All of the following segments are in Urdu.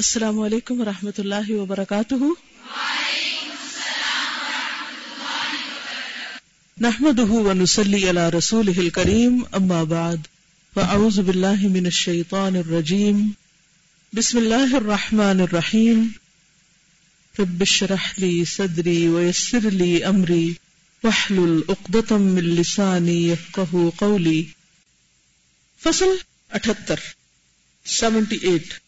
السلام علیکم ورحمۃ اللہ وبرکاتہ۔ نحمده ونصلي على رسوله الكريم اما بعد، فاعوذ بالله من الشيطان الرجيم بسم الله الرحمن الرحيم رب اشرح لي صدري ويسر لي امري واحلل عقدة من لساني يفقهوا قولي فصل 78 78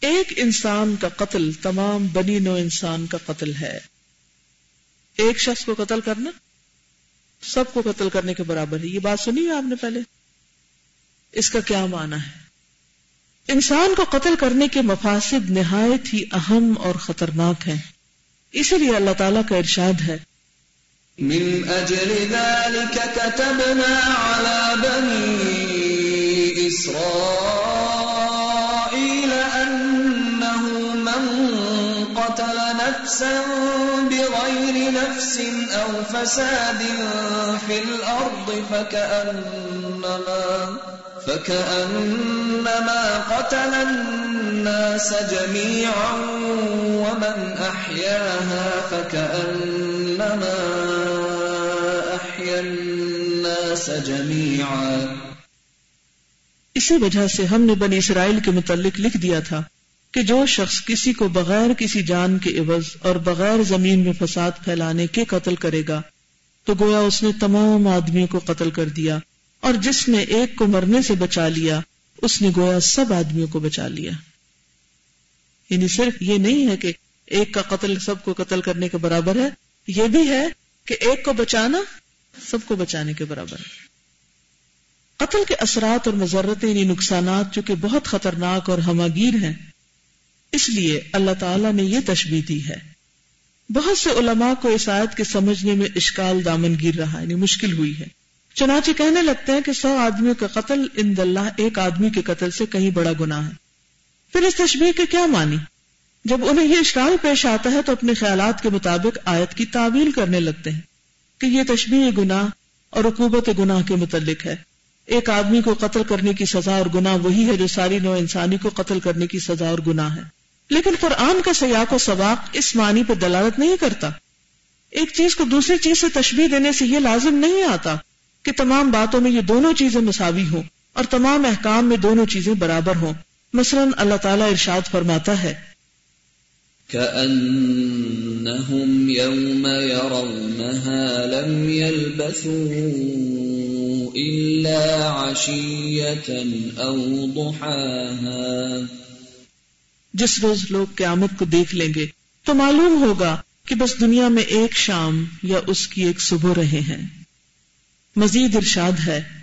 ایک انسان کا قتل تمام بنی نو انسان کا قتل ہے۔ ایک شخص کو قتل کرنا، سب کو قتل کرنے کے برابر ہے۔ یہ بات سنی ہے آپ نے پہلے؟ اس کا کیا معنی ہے؟ انسان کو قتل کرنے کے مفاسد نہایت ہی اہم اور خطرناک ہیں۔ اسی لیے اللہ تعالیٰ کا ارشاد ہے۔ من اجل ذلك كتبنا على بني اسرائيل نفسا بغير نفس او فساد في الارض فكأنما فكأنما قتل الناس جميعا ومن أحياها فكأنما أحيا الناس جميعا۔ اسی وجہ سے ہم نے بنی اسرائیل کے متعلق لکھ دیا تھا۔ کہ جو شخص کسی کو بغیر کسی جان کے عوض اور بغیر زمین میں فساد پھیلانے کے قتل کرے گا، تو گویا اس نے تمام آدمیوں کو قتل کر دیا اور جس نے ایک کو مرنے سے بچا لیا، اس نے گویا سب آدمیوں کو بچا لیا۔ یعنی صرف یہ نہیں ہے کہ ایک کا قتل سب کو قتل کرنے کے برابر ہے، یہ بھی ہے کہ ایک کو بچانا سب کو بچانے کے برابر ہے۔ قتل کے اثرات اور مذرتیں یعنی نقصانات، چونکہ بہت خطرناک اور ہماگیر ہیں اس لیے اللہ تعالی نے یہ تشبیح دی ہے۔ بہت سے علماء کو اس آیت کے سمجھنے میں اشکال دامن گر رہا یعنی مشکل ہوئی ہے۔ چنانچہ کہنے لگتے ہیں کہ سو آدمیوں کا قتل ان اللہ، ایک آدمی کے قتل سے کہیں بڑا گناہ ہے۔ پھر اس تشبیح کے کیا مانی جب انہیں یہ اشکال پیش آتا ہے تو اپنے خیالات کے مطابق آیت کی تعویل کرنے لگتے ہیں کہ یہ تشبیح گناہ اور رقوبت گناہ کے متعلق ہے۔ ایک آدمی کو قتل کرنے کی سزا اور گناہ وہی ہے جو ساری نو انسانی کو قتل کرنے کی سزا اور گناہ ہے۔ لیکن قرآن کا سیاق و سباق اس معنی پہ دلالت نہیں کرتا۔ ایک چیز کو دوسری چیز سے تشبیح دینے سے یہ لازم نہیں آتا کہ تمام باتوں میں یہ دونوں چیزیں مساوی ہوں اور تمام احکام میں دونوں چیزیں برابر ہوں۔ مثلا اللہ تعالیٰ ارشاد فرماتا ہے۔ كأنهم يوم يرونها لم يلبثوا إلا عشية أو ضحاها۔ جس روز لوگ قیامت کو دیکھ لیں گے، تو معلوم ہوگا کہ بس دنیا میں ایک شام یا اس کی ایک صبح رہے ہیں۔ مزید ارشاد ہے۔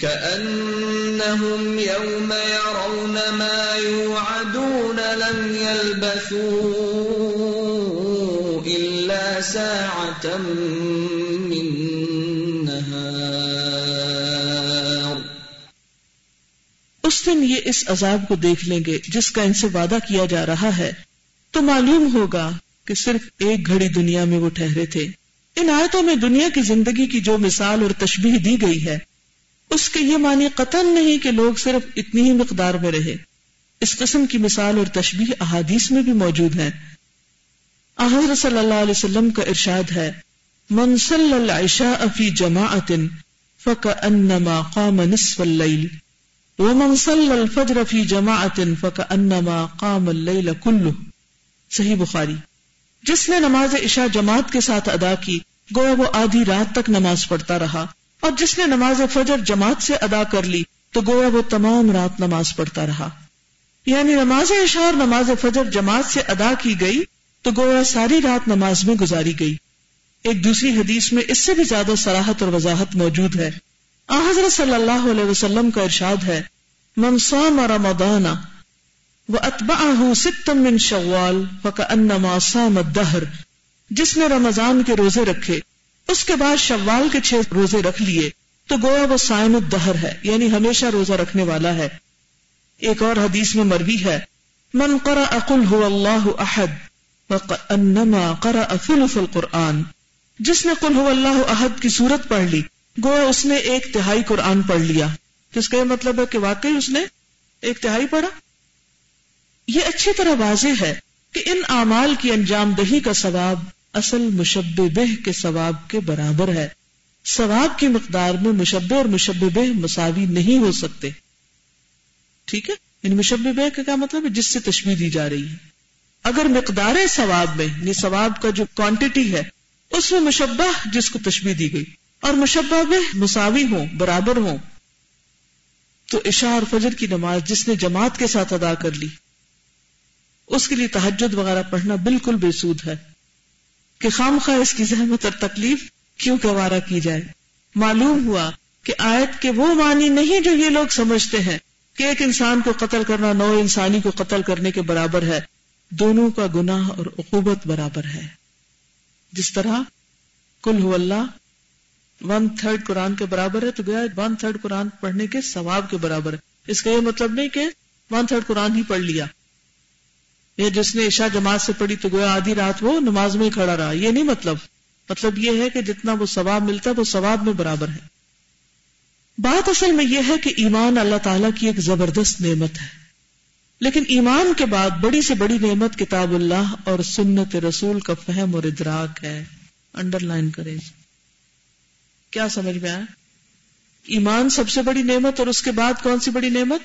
كأنهم يوم يرون ما يوعدون لم يلبثوا إلا ساعة من اس دن یہ اس عذاب کو دیکھ لیں گے جس کا ان سے وعدہ کیا جا رہا ہے۔ تو معلوم ہوگا کہ صرف ایک گھڑی دنیا میں وہ ٹھہرے تھے۔ ان آیتوں میں دنیا کی زندگی کی جو مثال اور تشبیح دی گئی ہے، اس کے یہ معنی قطن نہیں کہ لوگ صرف اتنی ہی مقدار میں رہے۔ اس قسم کی مثال اور تشبیح احادیث میں بھی موجود ہے حضرت صلی اللہ علیہ وسلم کا ارشاد ہے، من صلی العشاء فی جماعت فکأنما قام نصف اللیل ومن صلی الفجر فی جماعت فکأنما قام اللیل کلہ صحیح بخاری. جس نے نماز عشاء جماعت کے ساتھ ادا کی، گویا وہ آدھی رات تک نماز پڑھتا رہا۔ اور جس نے نماز فجر جماعت سے ادا کر لی، تو گویا وہ تمام رات نماز پڑھتا رہا۔ یعنی نماز عشاء اور نماز فجر جماعت سے ادا کی گئی، تو گویا ساری رات نماز میں گزاری گئی۔ ایک دوسری حدیث میں اس سے بھی زیادہ سراحت اور وضاحت موجود ہے۔ حضرت صلی اللہ علیہ وسلم کا ارشاد ہے منصام رمضان و اتبعہ ستم من شوال فکأنما صام الدہر۔ جس نے رمضان کے روزے رکھے، اس کے بعد شوال کے چھ روزے رکھ لیے، تو گویا وہ سائن الدہر ہے یعنی ہمیشہ روزہ رکھنے والا ہے۔ ایک اور حدیث میں مروی ہے، من قرأ قل هو اللہ احد فانما قرأ ثلث القرآن۔ جس نے قل هو اللہ احد کی صورت پڑھ لی گویا اس نے ایک تہائی قرآن پڑھ لیا۔ جس کا یہ مطلب ہے کہ واقعی اس نے ایک تہائی پڑھا؟ یہ اچھی طرح واضح ہے کہ ان اعمال کی انجام دہی کا ثواب اصل مشبہ بہ کے ثواب کے برابر ہے۔ ثواب کی مقدار میں مشبہ اور مشبہ بہ مساوی نہیں ہو سکتے۔ ٹھیک ہے؟ یعنی مشبہ بہ کا کیا مطلب ہے؟ جس سے تشبیح دی جا رہی ہے۔ اگر مقدار ثواب میں یعنی ثواب کا جو کوانٹٹی ہے، اس میں مشبہ جس کو تشبیح دی گئی۔ اور مشبہ بہ مساوی ہوں، برابر ہوں۔ تو عشاء اور فجر کی نماز جس نے جماعت کے ساتھ ادا کر لی، اس کے لیے تحجد وغیرہ پڑھنا بالکل بے سود ہے۔ کہ خام خواہ اس کی زحمت اور تکلیف کیوں گوارا کی جائے۔ معلوم ہوا کہ آیت کے وہ معنی نہیں جو یہ لوگ سمجھتے ہیں کہ ایک انسان کو قتل کرنا نو انسانی کو قتل کرنے کے برابر ہے، دونوں کا گناہ اور عقوبت برابر ہے۔ جس طرح کل ہو اللہ ون تھرڈ قرآن کے برابر ہے تو گیا ون تھرڈ قرآن پڑھنے کے ثواب کے برابر ہے۔ اس کا یہ مطلب نہیں کہ ون تھرڈ قرآن ہی پڑھ لیا۔ یا جس نے عشاء جماعت سے پڑھی تو گویا آدھی رات وہ نماز میں کھڑا رہا۔ یہ نہیں مطلب۔ مطلب یہ ہے کہ جتنا وہ ثواب ملتا ہے وہ ثواب میں برابر ہے۔ بات اصل میں یہ ہے کہ ایمان اللہ تعالیٰ کی ایک زبردست نعمت ہے۔ لیکن ایمان کے بعد بڑی سے بڑی نعمت کتاب اللہ اور سنت رسول کا فہم اور ادراک ہے۔ انڈر لائن کرے کیا سمجھ میں آیا؟ ایمان سب سے بڑی نعمت اور اس کے بعد کون سی بڑی نعمت؟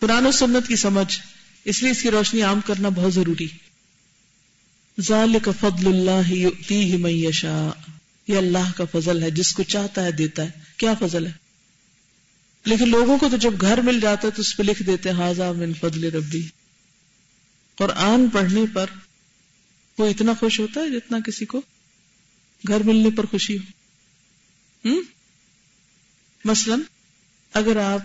قرآن و سنت کی سمجھ، اس لیے اس کی روشنی عام کرنا بہت ضروری۔ ذالک فضل اللہ یؤتیہ من یشاء۔ یہ اللہ کا فضل ہے، جس کو چاہتا ہے دیتا ہے۔ کیا فضل ہے؟ لیکن لوگوں کو تو جب گھر مل جاتا ہے تو اس پہ لکھ دیتے ہیں من فضل ربی۔ قرآن پڑھنے پر وہ اتنا خوش ہوتا ہے جتنا کسی کو گھر ملنے پر خوشی ہو۔ مثلا اگر آپ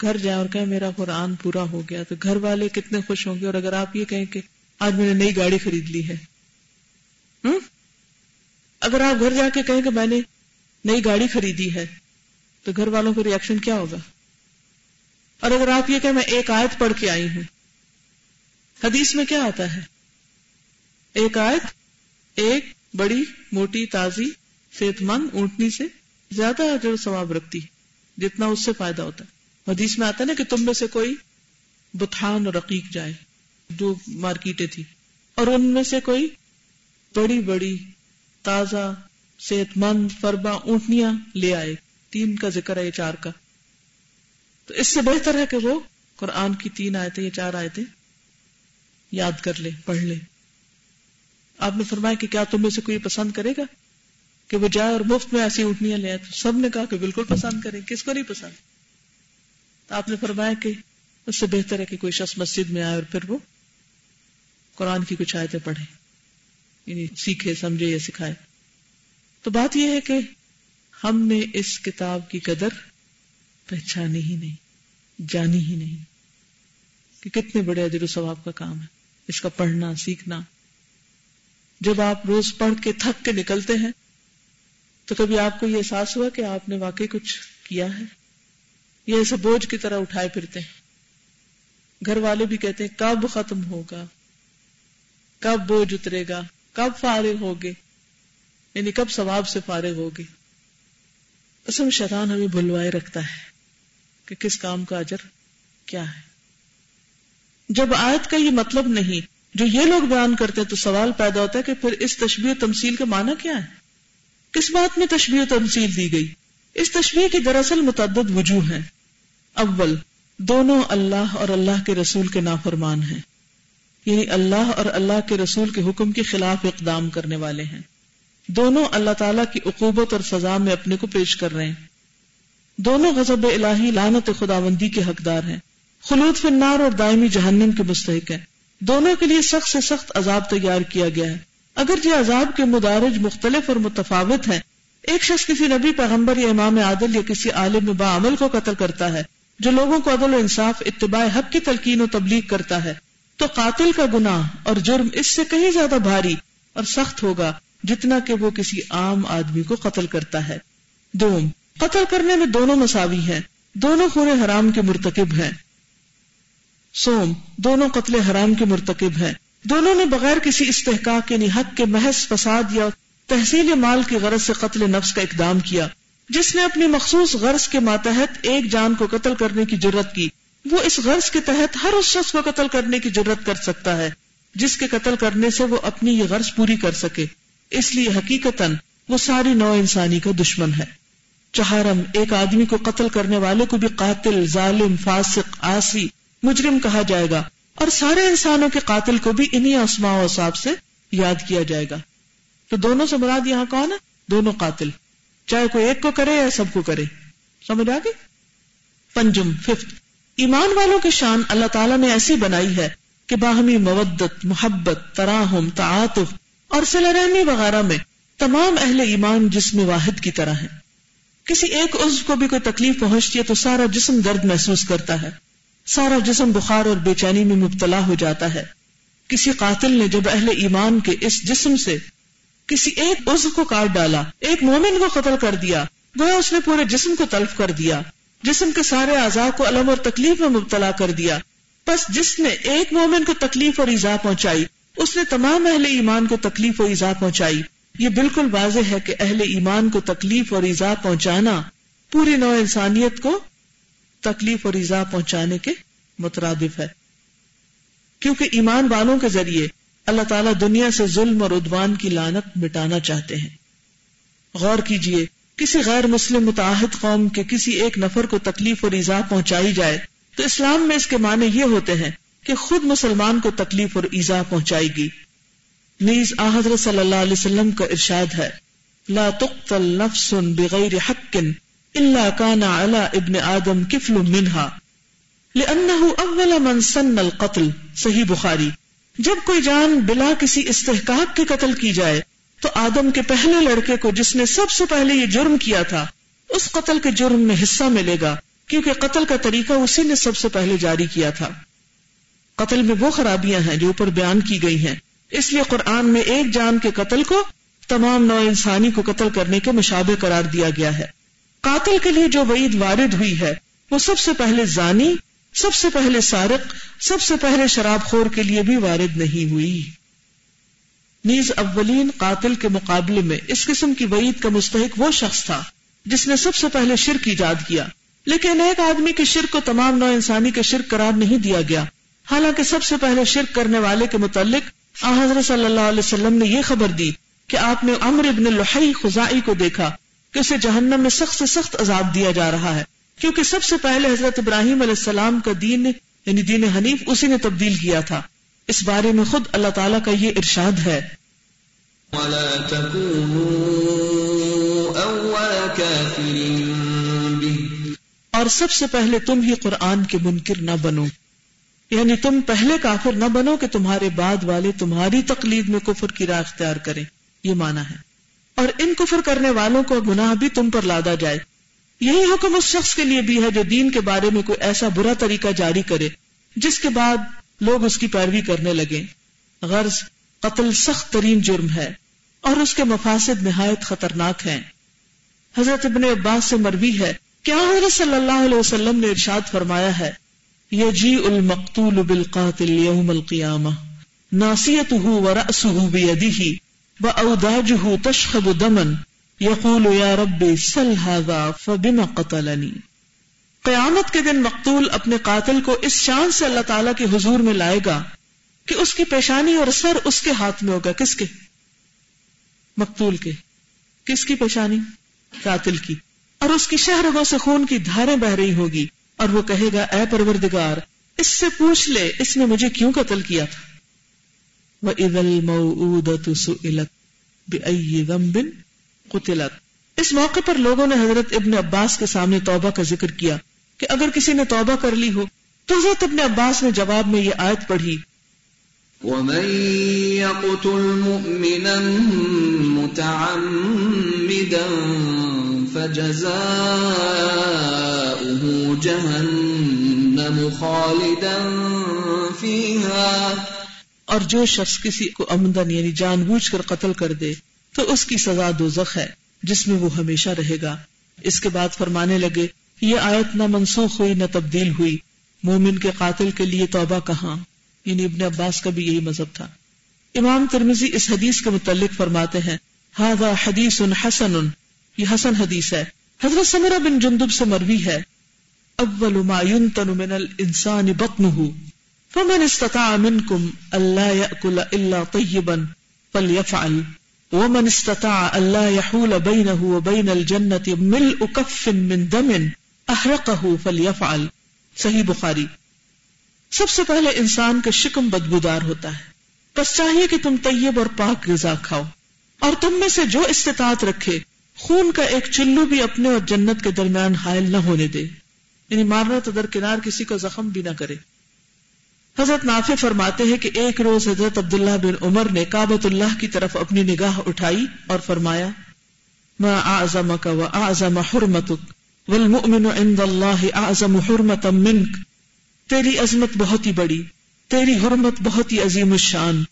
گھر جائیں اور کہیں میرا قرآن پورا ہو گیا تو گھر والے کتنے خوش ہوں گے اور اگر آپ یہ کہیں کہ آج میں نے نئی گاڑی خرید لی ہے۔ اگر آپ گھر جا کے کہیں کہ میں نے نئی گاڑی خریدی ہے تو گھر والوں کو ریئیکشن کیا ہوگا؟ اور اگر آپ یہ کہ میں ایک آیت پڑھ کے آئی ہوں، حدیث میں کیا آتا ہے؟ ایک آیت، ایک بڑی موٹی تازی صحت مند اونٹنی سے زیادہ اجر ثواب رکھتی ہے، جتنا اس سے فائدہ ہوتا ہے۔ حدیث میں آتا ہے نا کہ تم میں سے کوئی بتھان اور رقیق جائے، جو مارکیٹیں تھی اور ان میں سے کوئی بڑی بڑی، تازہ صحت مند فربا اونٹنیاں لے آئے۔ تین کا ذکر ہے یہ چار کا۔ تو اس سے بہتر ہے کہ وہ قرآن کی تین آئے تھے یا چار آئے تھے یاد کر لے، پڑھ لے۔ آپ نے فرمایا کہ کیا تم میں سے کوئی پسند کرے گا؟ کہ وہ جائے اور مفت میں ایسی اونٹنیاں لے آئے تو سب نے کہا کہ بالکل پسند کریں، کس کو نہیں پسند؟ تو آپ نے فرمایا کہ اس سے بہتر ہے کہ کوئی شخص مسجد میں آئے اور پھر وہ قرآن کی کچھ آیتیں پڑھے یعنی سیکھے، سمجھے یا سکھائے۔ تو بات یہ ہے کہ ہم نے اس کتاب کی قدر پہچانی ہی نہیں، جانی ہی نہیں کہ کتنے بڑے ادر و ثواب کا کام ہے۔ اس کا پڑھنا، سیکھنا۔ جب آپ روز پڑھ کے تھک کے نکلتے ہیں تو کبھی آپ کو یہ احساس ہوا کہ آپ نے واقعی کچھ کیا ہے؟ یہ ایسے بوجھ کی طرح اٹھائے پھرتے ہیں۔ گھر والے بھی کہتے ہیں، کب ختم ہوگا؟ کب بوجھ اترے گا؟ کب فارغ ہوگے؟ یعنی کب ثواب سے فارغ ہوگے؟ اصل میں شیطان ہمیں بھلوائے رکھتا ہے کہ کس کام کا اجر کیا ہے۔ جب آیت کا یہ مطلب نہیں، جو یہ لوگ بیان کرتے ہیں تو سوال پیدا ہوتا ہے کہ پھر اس تشبیہ تمثیل کا معنی کیا ہے کس بات میں تشبیہ تمثیل دی گئی؟ اس تشبیہ کی دراصل متعدد وجوہ ہیں۔ اول، دونوں اللہ اور اللہ کے رسول کے نافرمان ہیں۔ یعنی اللہ اور اللہ کے رسول کے حکم کے خلاف اقدام کرنے والے ہیں۔ دونوں اللہ تعالیٰ کی عقوبت اور سزا میں اپنے کو پیش کر رہے ہیں۔ دونوں غضب الہی لانت خداوندی کے حقدار ہیں۔ خلوط فنار اور دائمی جہنم کے مستحق ہیں۔ دونوں کے لیے سخت سے سخت عذاب تیار کیا گیا ہے۔ اگر یہ عذاب کے مدارج مختلف اور متفاوت ہیں، ایک شخص کسی نبی، پیغمبر یا امام عادل یا کسی عالم بعمل کو قتل کرتا ہے، جو لوگوں کو عدل و انصاف، اتباع حق کی تلقین و تبلیغ کرتا ہے، تو قاتل کا گناہ اور جرم اس سے کہیں زیادہ بھاری اور سخت ہوگا جتنا کہ وہ کسی عام آدمی کو قتل کرتا ہے۔ دوم، قتل کرنے میں دونوں مساوی ہیں، دونوں خون حرام کے مرتکب ہیں۔ سوم، دونوں قتل حرام کے مرتکب ہیں۔ دونوں نے بغیر کسی استحقاق یعنی حق کے محض فساد یا تحصیل مال کی غرض سے قتل نفس کا اقدام کیا، جس نے اپنی مخصوص غرض کے ماتحت ایک جان کو قتل کرنے کی جرت کی۔ وہ اس غرض کے تحت ہر اس شخص کو قتل کرنے کی ضرورت کر سکتا ہے، جس کے قتل کرنے سے وہ اپنی یہ غرض پوری کر سکے۔ اس لیے حقیقت وہ ساری نو انسانی کا دشمن ہے۔ چہارم، ایک آدمی کو قتل کرنے والے کو بھی قاتل، ظالم، فاسق آسی مجرم کہا جائے گا۔ اور سارے انسانوں کے قاتل کو بھی انہی اسماء و صاحب سے یاد کیا جائے گا۔ تو دونوں سے مراد یہاں کون ہے؟ دونوں قاتل۔ چاہے کوئی ایک کو کرے یا سب کو کرے۔ سمجھ آ گئی؟ پنجم، ففتھ۔ ایمان والوں کی شان اللہ تعالیٰ نے ایسی بنائی ہے کہ باہمی مودت، محبت، تراہم، تعاطف اور رحمی وغیرہ میں تمام اہل ایمان جسم واحد کی طرح ہیں۔ کسی ایک عزو کو بھی کوئی تکلیف پہنچتی ہے تو سارا جسم درد محسوس کرتا ہے۔ سارا جسم بخار اور بے چینی میں مبتلا ہو جاتا ہے۔ کسی قاتل نے جب اہل ایمان کے اس جسم سے کسی ایک عزو کو کاٹ ڈالا، ایک مومن کو قتل کر دیا گویا اس نے پورے جسم کو تلف کر دیا۔ جسم کے سارے اعضاء کو علم اور تکلیف میں مبتلا کر دیا۔ بس جس نے ایک مومن کو تکلیف اور ایزا پہنچائی، اس نے تمام اہل ایمان کو تکلیف اور ایزا پہنچائی۔ یہ بالکل واضح ہے کہ اہل ایمان کو تکلیف اور ایزا پہنچانا پوری نو انسانیت کو تکلیف اور ایزا پہنچانے کے مترادف ہے۔ کیونکہ ایمان والوں کے ذریعے اللہ تعالیٰ دنیا سے ظلم اور ادوان کی لانت مٹانا چاہتے ہیں۔ غور کیجیے، کسی غیر مسلم متعہد قوم کے کسی ایک نفر کو تکلیف اور ایزا پہنچائی جائے تو اسلام میں اس کے معنی یہ ہوتے ہیں کہ خود مسلمان کو تکلیف اور ایزا پہنچائے گی۔ نیز حضرت صلی اللہ علیہ وسلم کا ارشاد ہے، لا تقتل نفس بغیر حق الا كان على ابن آدم کفل منها. لانه اول من سن القتل. صحیح بخاری. جب کوئی جان بلا کسی استحقاق کے قتل کی جائے، تو آدم کے پہلے لڑکے کو جس نے سب سے پہلے یہ جرم کیا تھا، اس قتل کے جرم میں حصہ ملے گا، کیونکہ قتل کا طریقہ اسی نے سب سے پہلے جاری کیا تھا۔ قتل میں وہ خرابیاں ہیں جو اوپر بیان کی گئی ہیں۔ اس لیے قرآن میں ایک جان کے قتل کو تمام نو انسانی کو قتل کرنے کے مشابے قرار دیا گیا ہے۔ قاتل کے لیے جو وعید وارد ہوئی ہے، وہ سب سے پہلے زانی، سب سے پہلے سارق، سب سے پہلے شراب خور کے لیے بھی وارد نہیں ہوئی۔ نیز اولین قاتل کے مقابلے میں اس قسم کی وعید کا مستحق وہ شخص تھا جس نے سب سے پہلے شرک ایجاد کیا۔ لیکن ایک آدمی کے شرک کو تمام نو انسانی کے شرک قرار نہیں دیا گیا۔ حالانکہ سب سے پہلے شرک کرنے والے کے متعلق حضرت صلی اللہ علیہ وسلم نے یہ خبر دی کہ آپ نے عمر ابن لحی خزائی کو دیکھا۔ کہ اسے جہنم میں سخت سے سخت عذاب دیا جا رہا ہے کیونکہ سب سے پہلے حضرت ابراہیم علیہ السلام کا دین یعنی دین حنیف اسی نے تبدیل کیا تھا۔ اس بارے میں خود اللہ تعالیٰ کا یہ ارشاد ہے۔ اور سب سے پہلے تم ہی قرآن کے منکر نہ بنو۔ یعنی تم پہلے کافر نہ بنو کہ تمہارے بعد والے تمہاری تقلید میں کفر کی راہ اختیار کریں۔ یہ مانا ہے۔ اور ان کفر کرنے والوں کو گناہ بھی تم پر لادا جائے۔ یہی حکم اس شخص کے لیے بھی ہے جو دین کے بارے میں کوئی ایسا برا طریقہ جاری کرے، جس کے بعد لوگ اس کی پیروی کرنے لگے غرض، قتل سخت ترین جرم ہے اور اس کے مفاسد نہایت خطرناک ہیں۔ حضرت ابن عباس سے مروی ہے، کیا حضرت صلی اللہ علیہ وسلم نے ارشاد فرمایا ہے؟ یجی المقتول بالقاتل یوم القیامہ ناسیته ورأسه بیده تشخب دمن یقول یا رب سل هذا فبما قتلنی قیامت کے دن مقتول اپنے قاتل کو اس شان سے اللہ تعالیٰ کے حضور میں لائے گا کہ اس کی پیشانی اور سر اس کے ہاتھ میں ہوگا. کس کے؟ مقتول کے. کس کی پیشانی؟ قاتل کی. اور اس کی شہرگوں سے خون کی دھاریں بہ رہی ہوگی اور وہ کہے گا، اے پروردگار، اس سے پوچھ لے، اس نے مجھے کیوں قتل کیا تھا؟ وہ عید المعودت بن قتلت۔ اس موقع پر لوگوں نے حضرت ابن عباس کے سامنے توبہ کا ذکر کیا کہ اگر کسی نے توبہ کر لی ہو تو حضرت ابن عباس نے جواب میں یہ آیت پڑھی۔ ومن يقتل مؤمنا متعمدا فجزاؤه جهنم خالدا فيها۔ اور جو شخص کسی کو امدن یعنی جان بوجھ کر قتل کر دے، تو اس کی سزا دوزخ ہے، جس میں وہ ہمیشہ رہے گا۔ اس کے بعد فرمانے لگے، یہ آیت نہ منسوخ ہوئی نہ تبدیل ہوئی۔ مومن کے قاتل کے لیے توبہ کہاں؟ یعنی ابن عباس کا بھی یہی مذہب تھا۔ امام ترمزی اس حدیث کے متعلق فرماتے ہیں ہاضا حدیث حسن، یہ حسن حدیث ہے۔ حضرت سمرہ بن جندب سے مروی ہے۔ اول ما ينتن من الانسان بطنه۔ فمن استطاع منكم الا ياكل الا طيبا فليفعل ومن استطاع الا يحول بينه وبين الجنه ملء كف من دم احرقه فليفعل صحیح بخاری۔ سب سے پہلے انسان کا شکم بدبودار ہوتا ہے۔ بس چاہیے کہ تم طیب اور پاک غذا کھاؤ۔ اور تم میں سے جو استطاعت رکھے، خون کا ایک چلو بھی اپنے اور جنت کے درمیان حائل نہ ہونے دے۔ یعنی مارنا تو درکنار کسی کو زخم بھی نہ کرے۔ حضرت نافع فرماتے ہیں کہ ایک روز حضرت عبداللہ بن عمر نے کابت اللہ کی طرف اپنی نگاہ اٹھائی اور فرمایا، ما اعظمک و اعظم حرمتک، والمؤمن عند اللہ اعظم حرمتا منک. تیری عظمت بہت ہی بڑی، تیری حرمت بہت ہی عظیم الشان،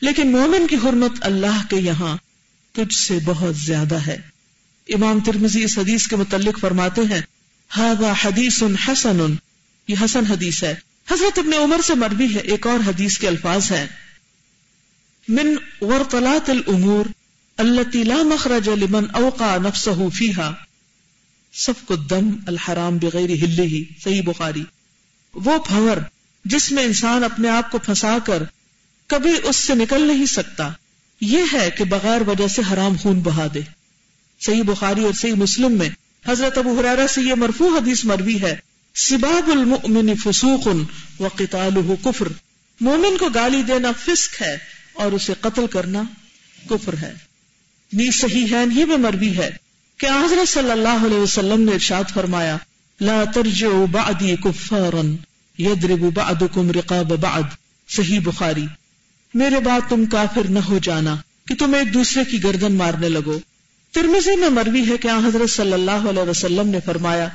لیکن مومن کی حرمت اللہ کے یہاں تجھ سے بہت زیادہ ہے۔ امام ترمزی اس حدیث کے متعلق فرماتے ہیں ہاضا حدیث حسن. یہ حسن حدیث ہے۔ حضرت ابن عمر سے مربی ہے، ایک اور حدیث کے الفاظ ہے من ورطلات الامور التي لا مخرج لمن اوقع نفسه فيها سفك الدم الحرام بغیر ہلے ہی، صحیح بخاری۔ وہ بھور جس میں انسان اپنے آپ کو پھنسا کر کبھی اس سے نکل نہیں سکتا۔ یہ ہے کہ بغیر وجہ سے حرام خون بہا دے۔ صحیح بخاری اور صحیح مسلم میں حضرت ابو حرارہ سے یہ مرفوع حدیث مروی ہے۔ سباب المؤمن فسوق و قتالہ کفر۔ مومن کو گالی دینا فسق ہے اور اسے قتل کرنا کفر ہے۔ نی صحیح ہے ہی میں مروی ہے۔ کہ حضرت صلی اللہ علیہ وسلم نے ارشاد فرمایا، لا ترجعوا بعدی کفارا یدرب بعدکم رقاب بعد صحیح بخاری۔ میرے بعد تم کافر نہ ہو جانا کہ تم ایک دوسرے کی گردن مارنے لگو۔ ترمزی میں مروی ہے کہ حضرت صلی اللہ علیہ وسلم نے فرمایا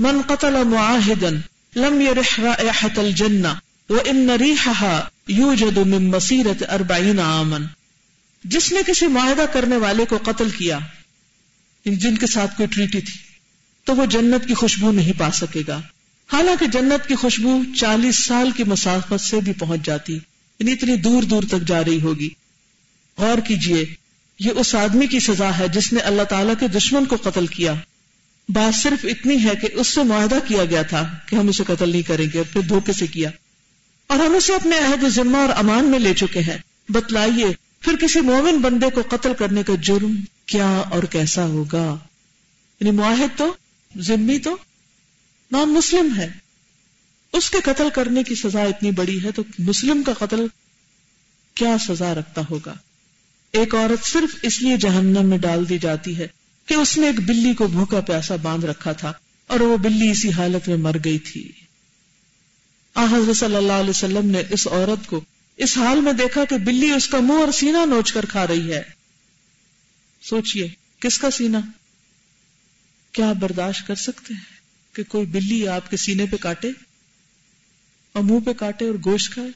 من قتل معاہدا لم يرح رائحة الجنة وإن ريحها يوجد من مسيرة أربعين عاما۔ جس نے کسی معاہدہ کرنے والے کو قتل کیا جن کے ساتھ کوئی ٹریٹی تھی، تو وہ جنت کی خوشبو نہیں پا سکے گا۔ حالانکہ جنت کی خوشبو چالیس سال کی مسافت سے بھی پہنچ جاتی یعنی اتنی دور دور تک جا رہی ہوگی۔ غور کیجیے، یہ اس آدمی کی سزا ہے جس نے اللہ تعالیٰ کے دشمن کو قتل کیا۔ بات صرف اتنی ہے کہ اس سے معاہدہ کیا گیا تھا کہ ہم اسے قتل نہیں کریں گے اور پھر دھوکے سے کیا۔ اور ہم اسے اپنے عہد ذمہ اور امان میں لے چکے ہیں۔ بتلائیے، پھر کسی مومن بندے کو قتل کرنے کا جرم کیا اور کیسا ہوگا؟ یعنی معاہد تو ذمی تو، نان مسلم ہے۔ اس کے قتل کرنے کی سزا اتنی بڑی ہے تو مسلم کا قتل کیا سزا رکھتا ہوگا؟ ایک عورت صرف اس لیے جہنم میں ڈال دی جاتی ہے کہ اس نے ایک بلی کو بھوکا پیاسا باندھ رکھا تھا اور وہ بلی اسی حالت میں مر گئی تھی۔ آ، حضرت صلی اللہ علیہ وسلم نے اس عورت کو اس حال میں دیکھا کہ بلی اس کا منہ اور سینہ نوچ کر کھا رہی ہے۔ سوچئے، کس کا سینہ؟ کیا آپ برداشت کر سکتے ہیں کہ کوئی بلی آپ کے سینے پہ کاٹے اور منہ پہ کاٹے اور گوشت کھائے؟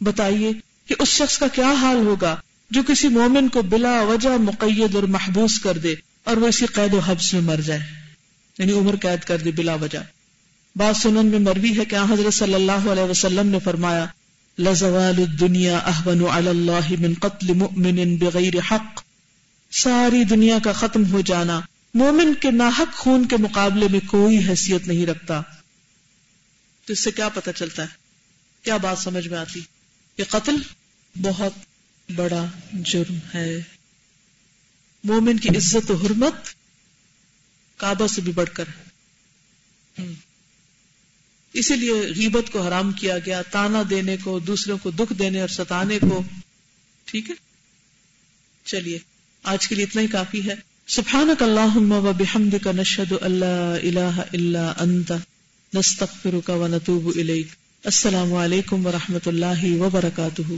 بتائیے کہ اس شخص کا کیا حال ہوگا؟ جو کسی مومن کو بلا وجہ مقید اور محبوس کر دے اور وہ اسی قید و حبس میں مر جائے۔ یعنی عمر قید کر دے بلا وجہ۔ بات سنن میں مروی ہے کہ حضرت صلی اللہ علیہ وسلم نے فرمایا لزوال الدنیا احون علی اللہ من قتل مؤمن بغیر حق۔ ساری دنیا کا ختم ہو جانا مومن کے ناحق خون کے مقابلے میں کوئی حیثیت نہیں رکھتا۔ تو اس سے کیا پتا چلتا ہے؟ کیا بات سمجھ میں آتی؟ یہ قتل بہت بڑا جرم ہے۔ مومن کی عزت و حرمت کعبہ سے بھی بڑھ کر اسی لیے غیبت کو حرام کیا گیا، تانا دینے کو، دوسروں کو دکھ دینے اور ستانے کو۔ ٹھیک ہے؟ چلیے، آج کے لیے اتنا ہی کافی ہے۔ سبحانك اللهم وبحمدك نشهد ان لا اله الا انت نستغفرك ونتوب اليك السلام علیکم ورحمۃ اللہ وبرکاتہ۔